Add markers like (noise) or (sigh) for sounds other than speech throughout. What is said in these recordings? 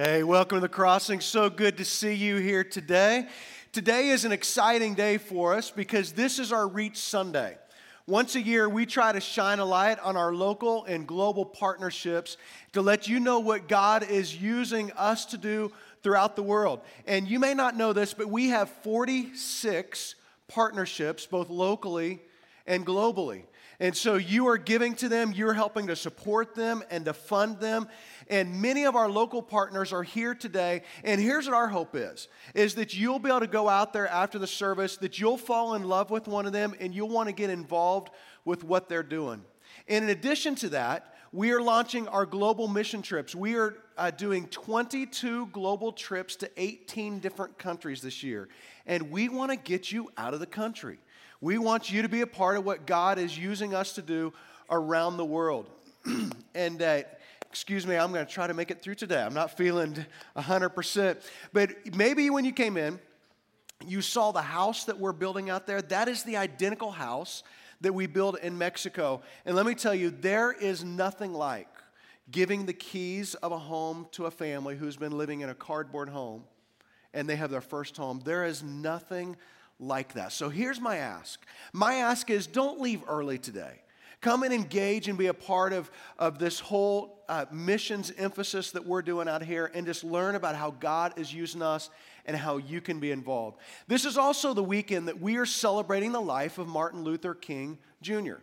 Hey, welcome to the crossing. So good to see you here today. Today is an exciting day for us because this is our Reach Sunday. Once a year, we try to shine a light on our local and global partnerships to let you know what God is using us to do throughout the world. And you may not know this, but we have 46 partnerships, both locally and globally. And so you are giving to them, you're helping to support them and to fund them. And many of our local partners are here today. And here's what our hope is is that you'll be able to go out there after the service, that you'll fall in love with one of them and you'll want to get involved with what they're doing. And in addition to that, we are launching our global mission trips. We are uh, doing 22 global trips to 18 different countries this year. And we want to get you out of the country. We want you to be a part of what God is using us to do around the world. (clears throat) and uh, excuse me, I'm going to try to make it through today. I'm not feeling 100%. But maybe when you came in, you saw the house that we're building out there. That is the identical house that we build in Mexico. And let me tell you, there is nothing like giving the keys of a home to a family who's been living in a cardboard home and they have their first home. There is nothing like that. So here's my ask my ask is don't leave early today. Come and engage and be a part of, of this whole uh, missions emphasis that we're doing out here and just learn about how God is using us and how you can be involved. This is also the weekend that we are celebrating the life of Martin Luther King Jr.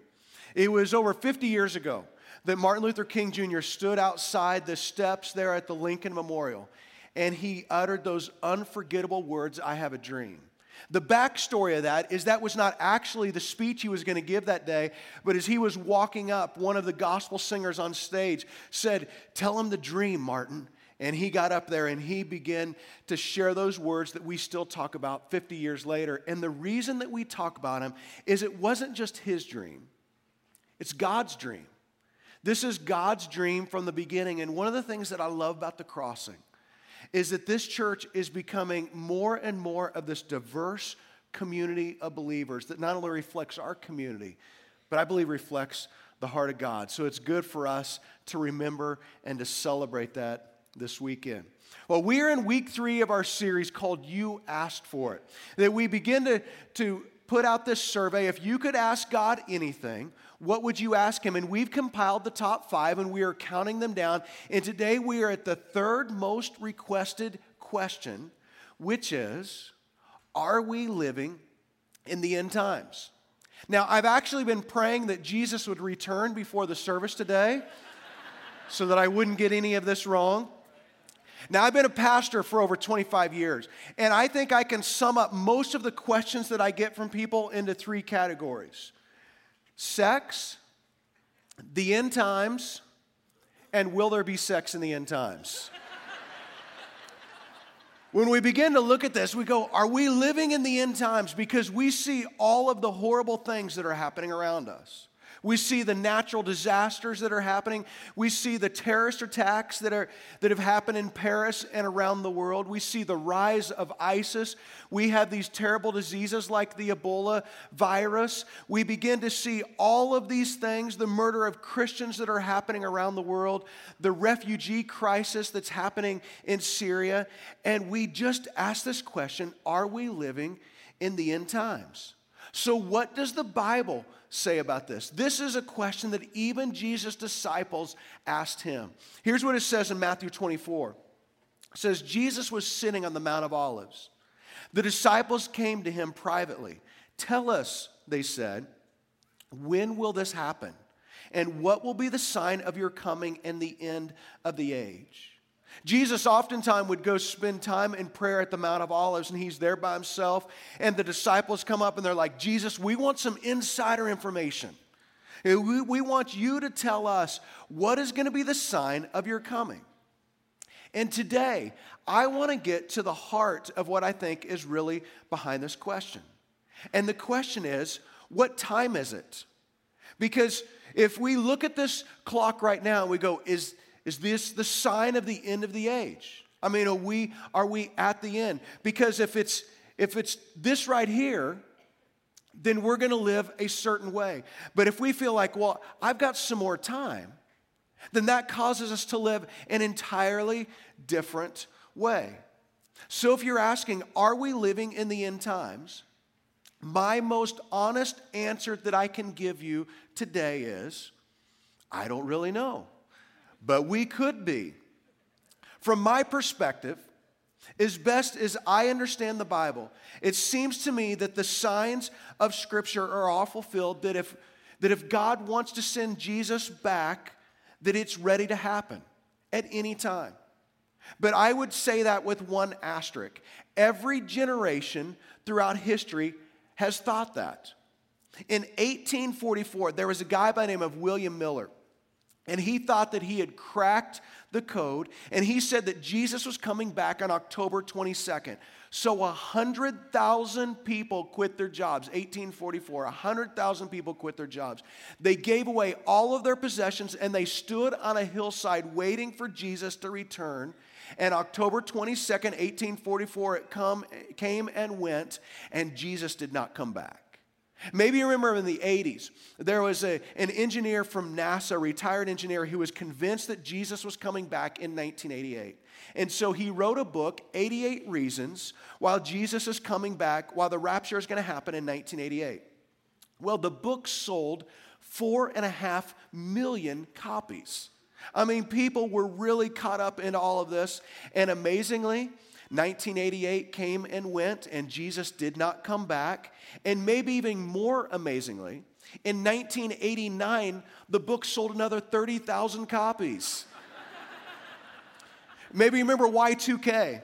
It was over 50 years ago that Martin Luther King Jr. stood outside the steps there at the Lincoln Memorial and he uttered those unforgettable words I have a dream. The backstory of that is that was not actually the speech he was going to give that day, but as he was walking up, one of the gospel singers on stage said, Tell him the dream, Martin. And he got up there and he began to share those words that we still talk about 50 years later. And the reason that we talk about him is it wasn't just his dream, it's God's dream. This is God's dream from the beginning. And one of the things that I love about the crossing is that this church is becoming more and more of this diverse community of believers that not only reflects our community, but I believe reflects the heart of God. So it's good for us to remember and to celebrate that this weekend. Well, we are in week three of our series called You Asked For It. That we begin to, to put out this survey. If you could ask God anything, what would you ask him? And we've compiled the top five and we are counting them down. And today we are at the third most requested question, which is Are we living in the end times? Now, I've actually been praying that Jesus would return before the service today so that I wouldn't get any of this wrong. Now, I've been a pastor for over 25 years, and I think I can sum up most of the questions that I get from people into three categories sex, the end times, and will there be sex in the end times? when we begin to look at this, we go, Are we living in the end times? Because we see all of the horrible things that are happening around us. We see the natural disasters that are happening. We see the terrorist attacks that, are, that have happened in Paris and around the world. We see the rise of ISIS. We have these terrible diseases like the Ebola virus. We begin to see all of these things the murder of Christians that are happening around the world, the refugee crisis that's happening in Syria. And we just ask this question Are we living in the end times? So, what does the Bible say about this? This is a question that even Jesus' disciples asked him. Here's what it says in Matthew 24 it says, Jesus was sitting on the Mount of Olives. The disciples came to him privately. Tell us, they said, when will this happen? And what will be the sign of your coming and the end of the age? Jesus oftentimes would go spend time in prayer at the Mount of Olives, and he's there by himself. And the disciples come up and they're like, Jesus, we want some insider information. Eh, we, we want you to tell us what is going to be the sign of your coming. And today, I want to get to the heart of what I think is really behind this question. And the question is, what time is it? Because if we look at this clock right now and we go, is, is this the sign of the end of the age? I mean, are we, are we at the end? Because if it's, if it's this right here, then we're going to live a certain way. But if we feel like, well, I've got some more time, then that causes us to live an entirely different way. So, if you're asking, are we living in the end times? My most honest answer that I can give you today is I don't really know, but we could be. From my perspective, as best as I understand the Bible, it seems to me that the signs of Scripture are all fulfilled that if, that if God wants to send Jesus back, that it's ready to happen at any time. But I would say that with one asterisk. Every generation throughout history has thought that. In 1844, there was a guy by the name of William Miller, and he thought that he had cracked the code, and he said that Jesus was coming back on October 22nd. So 100,000 people quit their jobs. 1844, 100,000 people quit their jobs. They gave away all of their possessions and they stood on a hillside waiting for Jesus to return. And October 22nd, 1844, it come, came and went, and Jesus did not come back. Maybe you remember in the 80s, there was a, an engineer from NASA, a retired engineer, who was convinced that Jesus was coming back in 1988. And so he wrote a book, 88 Reasons, while Jesus is coming back, while the rapture is going to happen in 1988. Well, the book sold four and a half million copies. I mean, people were really caught up in all of this. And amazingly, 1988 came and went, and Jesus did not come back. And maybe even more amazingly, in 1989, the book sold another 30,000 copies. (laughs) maybe you remember Y2K.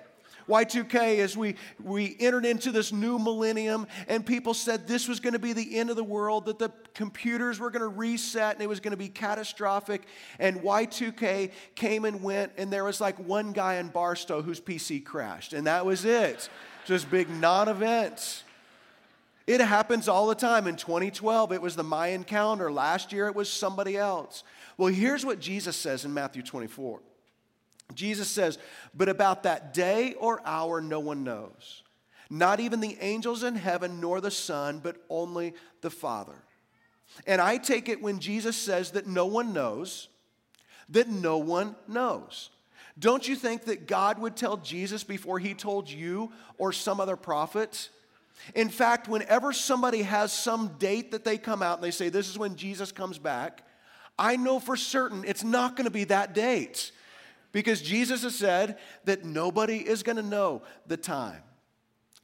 Y2K, as we, we entered into this new millennium, and people said this was going to be the end of the world, that the computers were going to reset and it was going to be catastrophic. And Y2K came and went, and there was like one guy in Barstow whose PC crashed, and that was it. Just big non event. It happens all the time. In 2012, it was the Mayan calendar. Last year, it was somebody else. Well, here's what Jesus says in Matthew 24 Jesus says, But about that day or hour, no one knows. Not even the angels in heaven, nor the Son, but only the Father. And I take it when Jesus says that no one knows, that no one knows. Don't you think that God would tell Jesus before he told you or some other prophet? In fact, whenever somebody has some date that they come out and they say, This is when Jesus comes back, I know for certain it's not going to be that date because Jesus has said that nobody is going to know the time.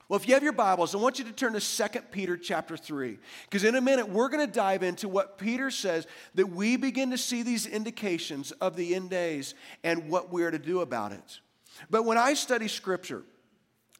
Well, if you have your Bibles, I want you to turn to 2 Peter chapter 3. Because in a minute, we're going to dive into what Peter says that we begin to see these indications of the end days and what we're to do about it. But when I study Scripture,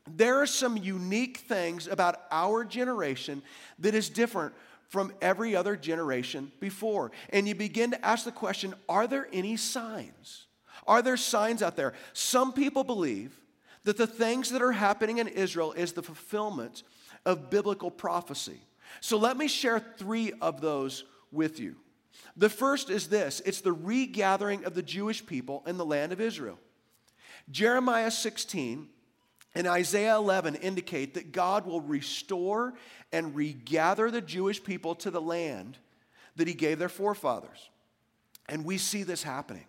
there are some unique things about our generation that is different from every other generation before. And you begin to ask the question are there any signs? Are there signs out there? Some people believe that the things that are happening in Israel is the fulfillment of biblical prophecy. So let me share three of those with you. The first is this it's the regathering of the Jewish people in the land of Israel. Jeremiah 16 and Isaiah 11 indicate that God will restore and regather the Jewish people to the land that he gave their forefathers. And we see this happening.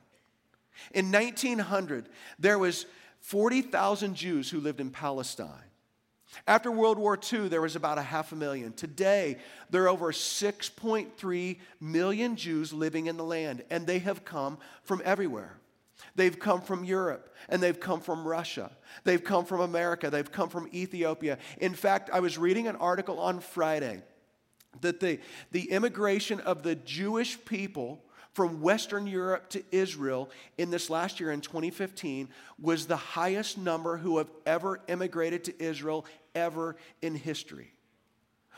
In 1900, there was 40,000 Jews who lived in Palestine. After World War II, there was about a half a million. Today, there are over 6.3 million Jews living in the land, and they have come from everywhere. They've come from Europe and they've come from Russia. They've come from America. They've come from Ethiopia. In fact, I was reading an article on Friday that the, the immigration of the Jewish people from Western Europe to Israel in this last year in 2015 was the highest number who have ever immigrated to Israel ever in history.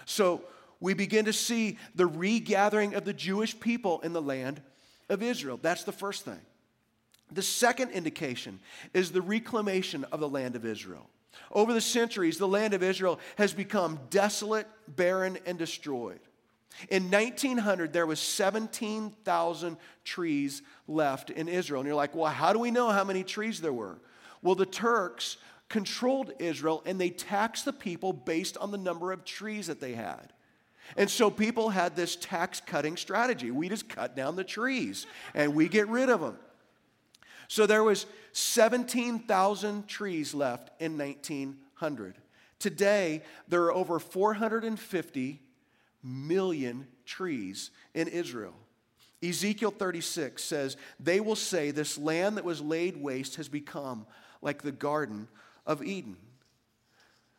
So we begin to see the regathering of the Jewish people in the land of Israel. That's the first thing. The second indication is the reclamation of the land of Israel. Over the centuries, the land of Israel has become desolate, barren, and destroyed. In 1900, there was 17,000 trees left in Israel. And you're like, well, how do we know how many trees there were? Well, the Turks controlled Israel and they taxed the people based on the number of trees that they had. And so people had this tax cutting strategy. We just cut down the trees and we get rid of them. So there was 17,000 trees left in 1900. Today, there are over 450 million trees in Israel. Ezekiel 36 says, They will say, This land that was laid waste has become like the Garden of Eden.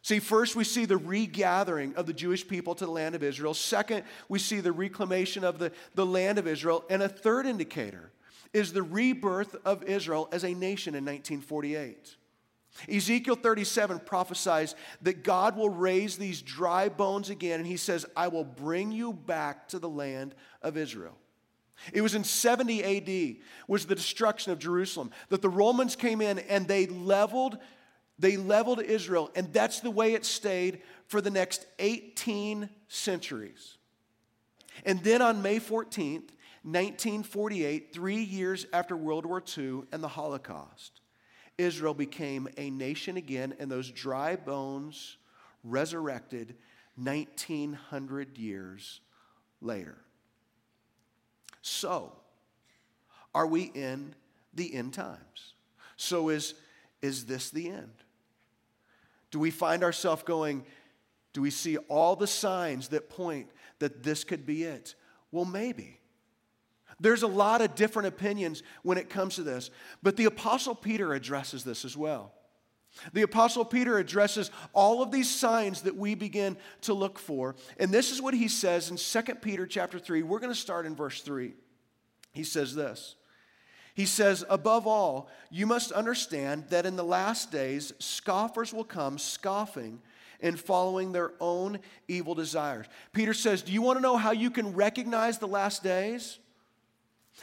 See, first we see the regathering of the Jewish people to the land of Israel. Second, we see the reclamation of the, the land of Israel. And a third indicator is the rebirth of Israel as a nation in 1948. Ezekiel 37 prophesies that God will raise these dry bones again, and he says, I will bring you back to the land of Israel. It was in 70 AD was the destruction of Jerusalem that the Romans came in and they leveled they leveled Israel and that's the way it stayed for the next 18 centuries. And then on May 14th, 1948, 3 years after World War II and the Holocaust, Israel became a nation again and those dry bones resurrected 1900 years later. So, are we in the end times? So, is, is this the end? Do we find ourselves going, do we see all the signs that point that this could be it? Well, maybe. There's a lot of different opinions when it comes to this, but the Apostle Peter addresses this as well. The apostle Peter addresses all of these signs that we begin to look for. And this is what he says in 2 Peter chapter 3. We're going to start in verse 3. He says this. He says, Above all, you must understand that in the last days, scoffers will come scoffing and following their own evil desires. Peter says, Do you want to know how you can recognize the last days?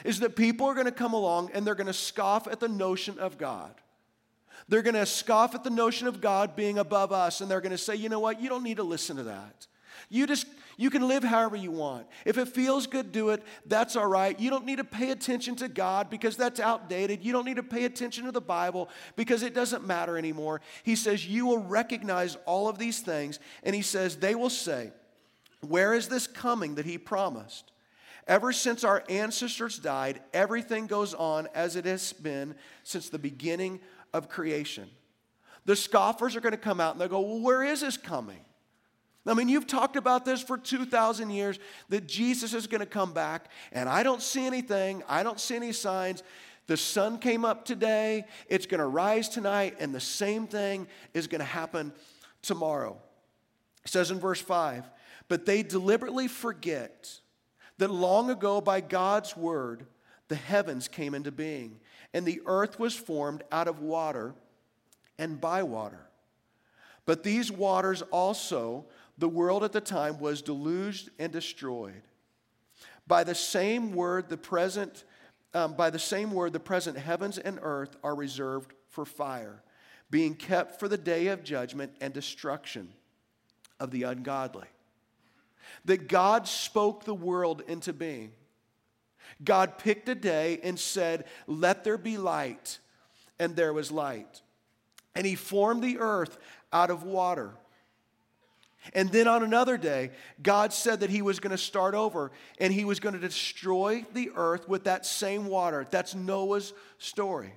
Is that people are going to come along and they're going to scoff at the notion of God. They're going to scoff at the notion of God being above us, and they're going to say, you know what, you don't need to listen to that. You just you can live however you want. If it feels good, do it. That's all right. You don't need to pay attention to God because that's outdated. You don't need to pay attention to the Bible because it doesn't matter anymore. He says you will recognize all of these things, and he says they will say, "Where is this coming that he promised?" Ever since our ancestors died, everything goes on as it has been since the beginning of creation. The scoffers are going to come out and they'll go, Well, where is this coming? I mean, you've talked about this for 2,000 years that Jesus is going to come back, and I don't see anything. I don't see any signs. The sun came up today, it's going to rise tonight, and the same thing is going to happen tomorrow. It says in verse 5 But they deliberately forget that long ago, by God's word, the heavens came into being and the earth was formed out of water and by water. But these waters also, the world at the time was deluged and destroyed. By the same word, the present, um, by the same word, the present heavens and earth are reserved for fire, being kept for the day of judgment and destruction of the ungodly. That God spoke the world into being. God picked a day and said, Let there be light. And there was light. And he formed the earth out of water. And then on another day, God said that he was going to start over and he was going to destroy the earth with that same water. That's Noah's story.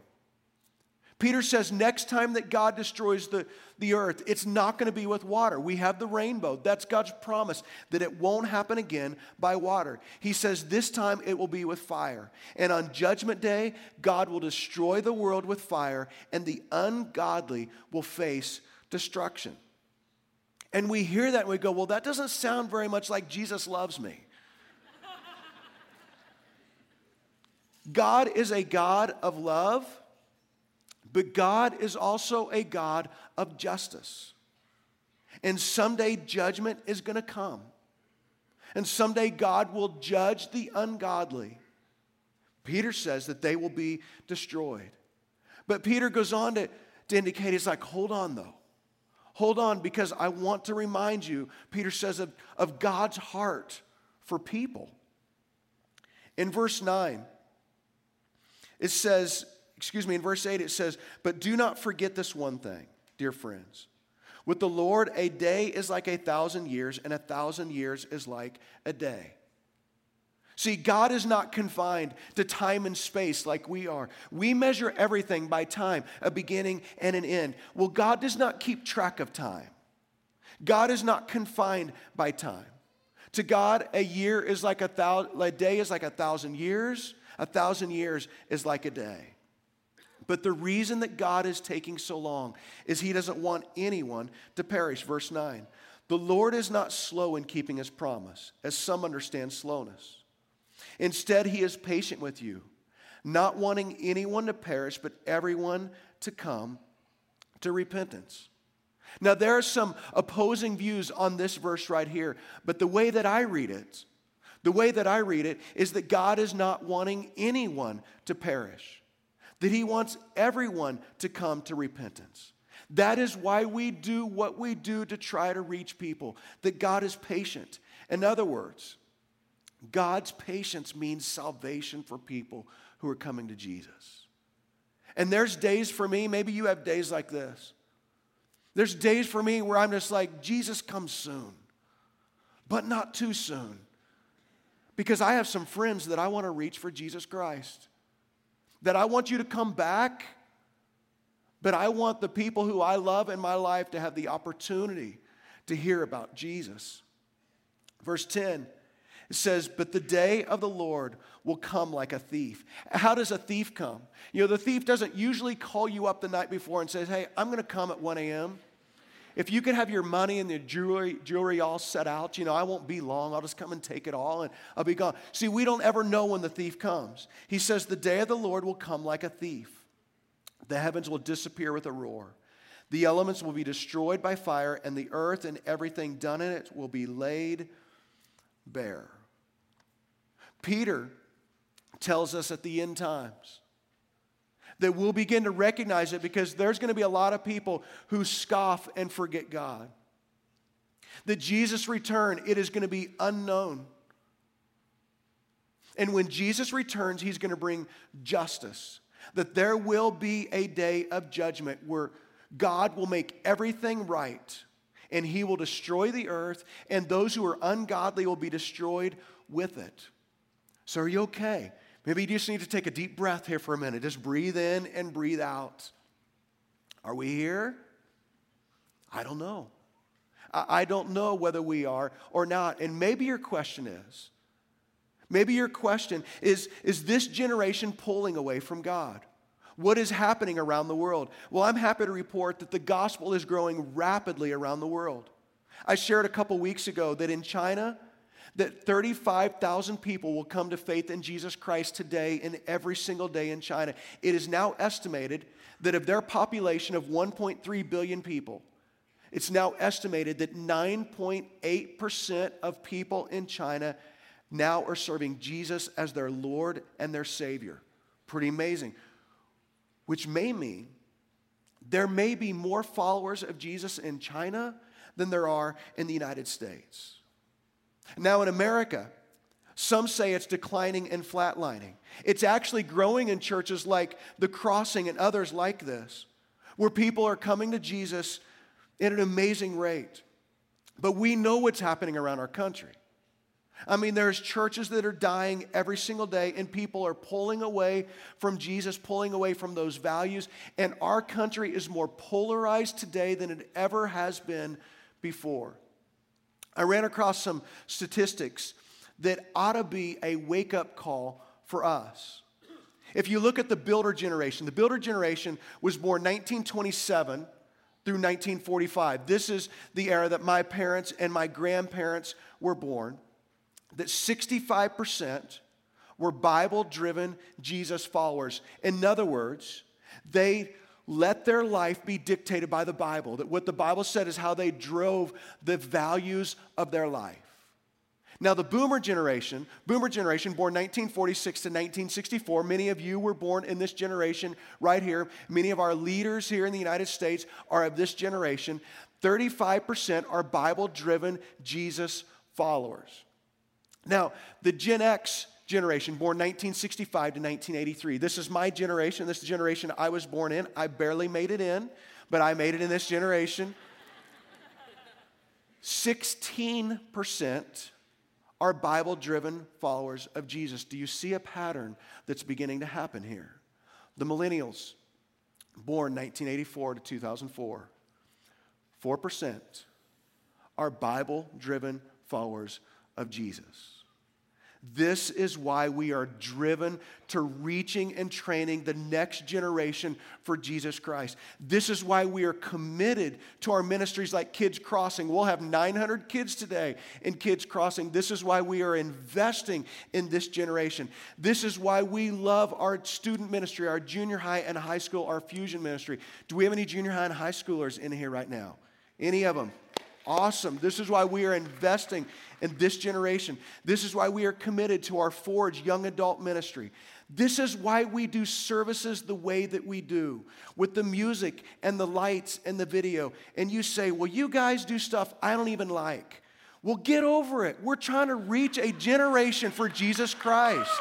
Peter says next time that God destroys the, the earth, it's not going to be with water. We have the rainbow. That's God's promise that it won't happen again by water. He says this time it will be with fire. And on judgment day, God will destroy the world with fire, and the ungodly will face destruction. And we hear that and we go, well, that doesn't sound very much like Jesus loves me. (laughs) God is a God of love but God is also a God of justice. And someday judgment is going to come. And someday God will judge the ungodly. Peter says that they will be destroyed. But Peter goes on to, to indicate, he's like, hold on though. Hold on, because I want to remind you, Peter says, of, of God's heart for people. In verse 9, it says, excuse me, in verse 8 it says, But do not forget this one thing, dear friends. With the Lord, a day is like a thousand years, and a thousand years is like a day. See, God is not confined to time and space like we are. We measure everything by time, a beginning and an end. Well, God does not keep track of time. God is not confined by time. To God, a year is like a thousand, a day is like a thousand years, a thousand years is like a day. But the reason that God is taking so long is He doesn't want anyone to perish. Verse 9 The Lord is not slow in keeping His promise, as some understand slowness. Instead, He is patient with you, not wanting anyone to perish, but everyone to come to repentance. Now, there are some opposing views on this verse right here, but the way that I read it, the way that I read it is that God is not wanting anyone to perish, that He wants everyone to come to repentance. That is why we do what we do to try to reach people, that God is patient. In other words, God's patience means salvation for people who are coming to Jesus. And there's days for me, maybe you have days like this. There's days for me where I'm just like, Jesus comes soon, but not too soon. Because I have some friends that I want to reach for Jesus Christ. That I want you to come back, but I want the people who I love in my life to have the opportunity to hear about Jesus. Verse 10 it says, But the day of the Lord will come like a thief. How does a thief come? You know, the thief doesn't usually call you up the night before and says, Hey, I'm going to come at 1 a.m. If you could have your money and the jewelry, jewelry all set out, you know, I won't be long. I'll just come and take it all and I'll be gone. See, we don't ever know when the thief comes. He says, The day of the Lord will come like a thief. The heavens will disappear with a roar. The elements will be destroyed by fire, and the earth and everything done in it will be laid bare. Peter tells us at the end times that we'll begin to recognize it because there's going to be a lot of people who scoff and forget God. That Jesus' return, it is going to be unknown. And when Jesus returns, he's going to bring justice. That there will be a day of judgment where God will make everything right and he will destroy the earth, and those who are ungodly will be destroyed with it. So, are you okay? Maybe you just need to take a deep breath here for a minute. Just breathe in and breathe out. Are we here? I don't know. I don't know whether we are or not. And maybe your question is maybe your question is is this generation pulling away from God? What is happening around the world? Well, I'm happy to report that the gospel is growing rapidly around the world. I shared a couple weeks ago that in China, that 35,000 people will come to faith in Jesus Christ today and every single day in China. It is now estimated that of their population of 1.3 billion people, it's now estimated that 9.8% of people in China now are serving Jesus as their Lord and their Savior. Pretty amazing. Which may mean there may be more followers of Jesus in China than there are in the United States. Now, in America, some say it's declining and flatlining. It's actually growing in churches like The Crossing and others like this, where people are coming to Jesus at an amazing rate. But we know what's happening around our country. I mean, there's churches that are dying every single day, and people are pulling away from Jesus, pulling away from those values. And our country is more polarized today than it ever has been before. I ran across some statistics that ought to be a wake up call for us. If you look at the builder generation, the builder generation was born 1927 through 1945. This is the era that my parents and my grandparents were born. That 65% were Bible driven Jesus followers. In other words, they let their life be dictated by the Bible. That what the Bible said is how they drove the values of their life. Now, the boomer generation, boomer generation, born 1946 to 1964, many of you were born in this generation right here. Many of our leaders here in the United States are of this generation. 35% are Bible driven Jesus followers. Now, the Gen X generation, born 1965 to 1983. This is my generation. This is the generation I was born in. I barely made it in, but I made it in this generation. 16% are Bible driven followers of Jesus. Do you see a pattern that's beginning to happen here? The millennials, born 1984 to 2004, 4% are Bible driven followers of Jesus. This is why we are driven to reaching and training the next generation for Jesus Christ. This is why we are committed to our ministries like Kids Crossing. We'll have 900 kids today in Kids Crossing. This is why we are investing in this generation. This is why we love our student ministry, our junior high and high school, our fusion ministry. Do we have any junior high and high schoolers in here right now? Any of them? Awesome. This is why we are investing in this generation. This is why we are committed to our Forge young adult ministry. This is why we do services the way that we do with the music and the lights and the video. And you say, Well, you guys do stuff I don't even like. Well, get over it. We're trying to reach a generation for Jesus Christ.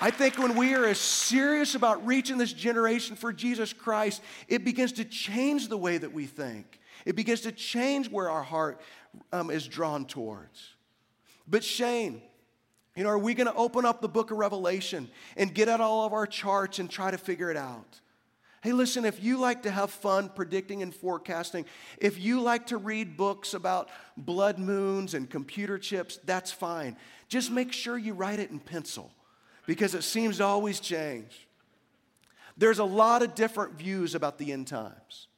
I think when we are as serious about reaching this generation for Jesus Christ, it begins to change the way that we think. It begins to change where our heart um, is drawn towards. But Shane, you know, are we going to open up the book of Revelation and get out all of our charts and try to figure it out? Hey, listen, if you like to have fun predicting and forecasting, if you like to read books about blood moons and computer chips, that's fine. Just make sure you write it in pencil because it seems to always change. There's a lot of different views about the end times.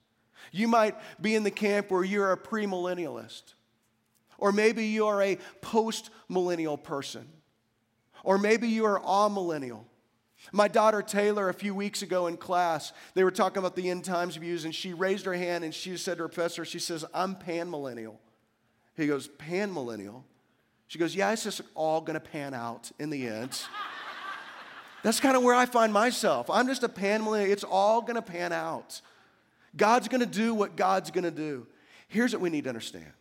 You might be in the camp where you're a premillennialist, or maybe you are a post millennial person, or maybe you are all millennial. My daughter Taylor, a few weeks ago in class, they were talking about the end times views, and she raised her hand and she said to her professor, She says, I'm panmillennial. He goes, Panmillennial? She goes, Yeah, it's just all gonna pan out in the end. (laughs) That's kind of where I find myself. I'm just a pan. It's all going to pan out. God's going to do what God's going to do. Here's what we need to understand.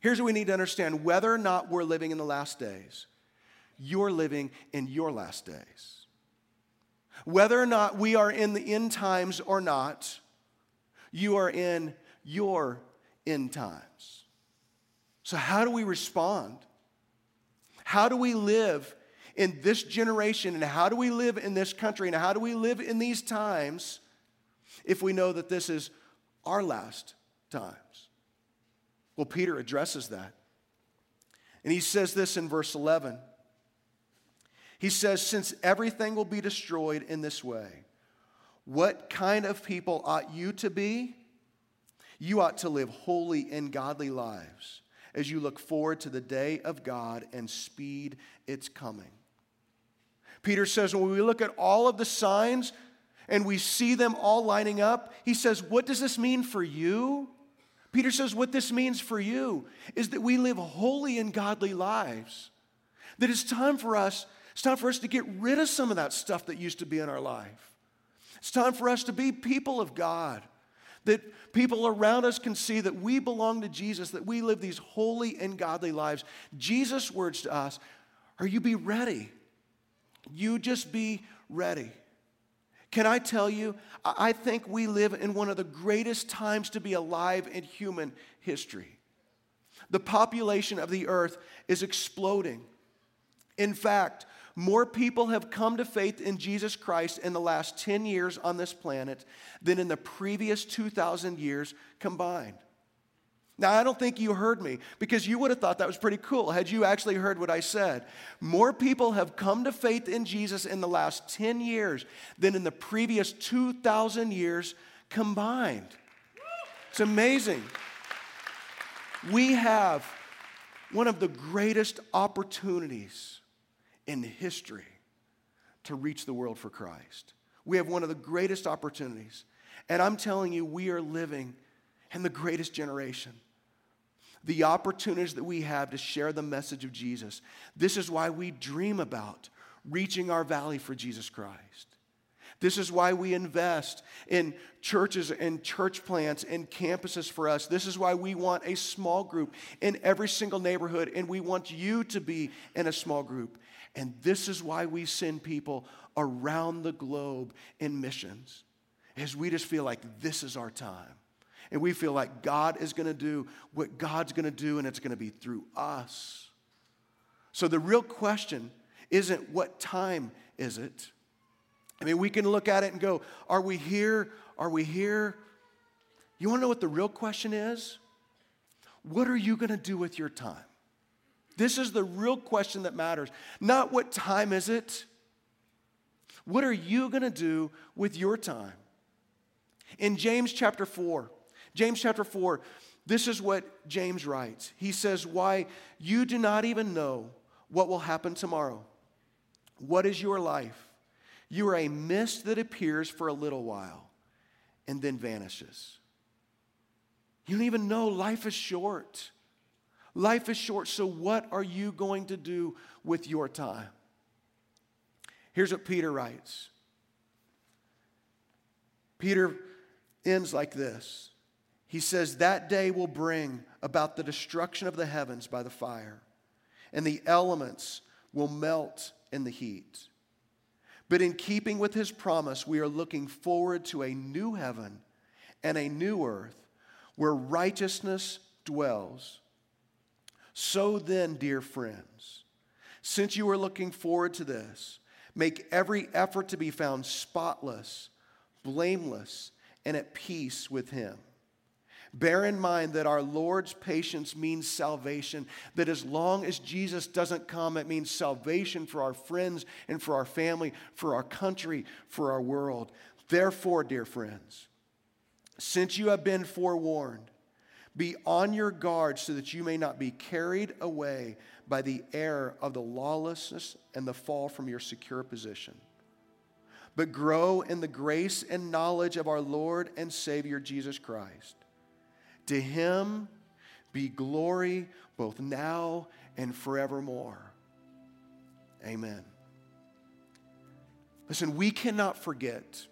Here's what we need to understand whether or not we're living in the last days, you're living in your last days. Whether or not we are in the end times or not, you are in your end times. So, how do we respond? How do we live in this generation and how do we live in this country and how do we live in these times if we know that this is our last times? Well, Peter addresses that. And he says this in verse 11. He says, Since everything will be destroyed in this way, what kind of people ought you to be? You ought to live holy and godly lives as you look forward to the day of God and speed its coming. Peter says, when we look at all of the signs and we see them all lining up, he says, What does this mean for you? Peter says, What this means for you is that we live holy and godly lives. That it's time for us, it's time for us to get rid of some of that stuff that used to be in our life. It's time for us to be people of God. That people around us can see that we belong to Jesus, that we live these holy and godly lives. Jesus' words to us are you be ready you just be ready. Can I tell you, I think we live in one of the greatest times to be alive in human history. The population of the earth is exploding. In fact, more people have come to faith in Jesus Christ in the last 10 years on this planet than in the previous 2,000 years combined. Now, I don't think you heard me because you would have thought that was pretty cool had you actually heard what I said. More people have come to faith in Jesus in the last 10 years than in the previous 2,000 years combined. It's amazing. We have one of the greatest opportunities in history to reach the world for Christ. We have one of the greatest opportunities. And I'm telling you, we are living in the greatest generation. The opportunities that we have to share the message of Jesus. This is why we dream about reaching our valley for Jesus Christ. This is why we invest in churches and church plants and campuses for us. This is why we want a small group in every single neighborhood, and we want you to be in a small group. And this is why we send people around the globe in missions. is we just feel like this is our time. And we feel like God is going to do what God's going to do, and it's going to be through us. So the real question isn't what time is it? I mean, we can look at it and go, are we here? Are we here? You want to know what the real question is? What are you going to do with your time? This is the real question that matters. Not what time is it? What are you going to do with your time? In James chapter 4, James chapter 4, this is what James writes. He says, Why you do not even know what will happen tomorrow. What is your life? You are a mist that appears for a little while and then vanishes. You don't even know life is short. Life is short, so what are you going to do with your time? Here's what Peter writes Peter ends like this He says, That day will bring about the destruction of the heavens by the fire, and the elements will melt in the heat. But in keeping with his promise, we are looking forward to a new heaven and a new earth where righteousness dwells. So then, dear friends, since you are looking forward to this, make every effort to be found spotless, blameless, and at peace with Him. Bear in mind that our Lord's patience means salvation, that as long as Jesus doesn't come, it means salvation for our friends and for our family, for our country, for our world. Therefore, dear friends, since you have been forewarned, be on your guard so that you may not be carried away by the error of the lawlessness and the fall from your secure position. But grow in the grace and knowledge of our Lord and Savior Jesus Christ. To him be glory both now and forevermore. Amen. Listen, we cannot forget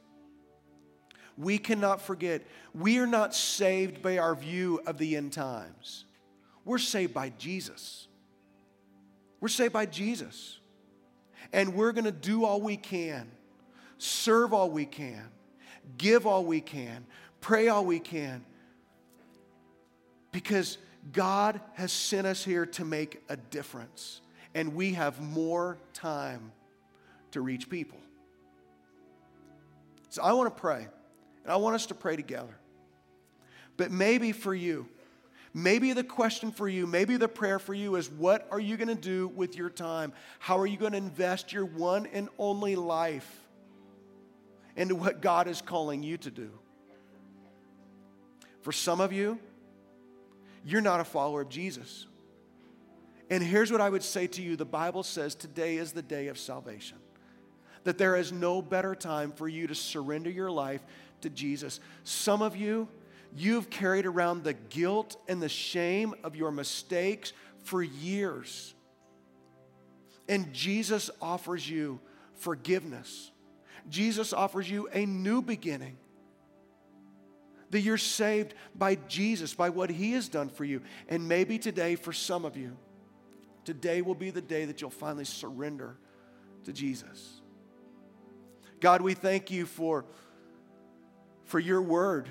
we cannot forget we are not saved by our view of the end times. We're saved by Jesus. We're saved by Jesus. And we're going to do all we can, serve all we can, give all we can, pray all we can, because God has sent us here to make a difference. And we have more time to reach people. So I want to pray. And I want us to pray together. But maybe for you, maybe the question for you, maybe the prayer for you is what are you going to do with your time? How are you going to invest your one and only life into what God is calling you to do? For some of you, you're not a follower of Jesus. And here's what I would say to you the Bible says today is the day of salvation. That there is no better time for you to surrender your life to Jesus. Some of you, you've carried around the guilt and the shame of your mistakes for years. And Jesus offers you forgiveness. Jesus offers you a new beginning. That you're saved by Jesus, by what He has done for you. And maybe today, for some of you, today will be the day that you'll finally surrender to Jesus. God, we thank you for for your word,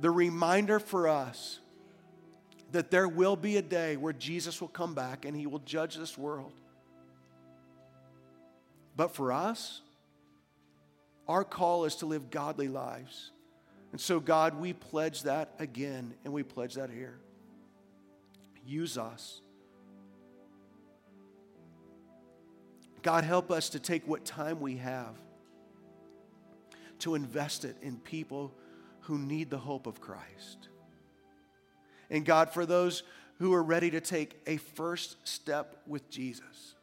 the reminder for us that there will be a day where Jesus will come back and he will judge this world. But for us, our call is to live godly lives. And so, God, we pledge that again, and we pledge that here. Use us. God, help us to take what time we have to invest it in people who need the hope of Christ. And God, for those who are ready to take a first step with Jesus,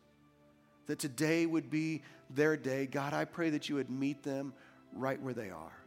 that today would be their day. God, I pray that you would meet them right where they are.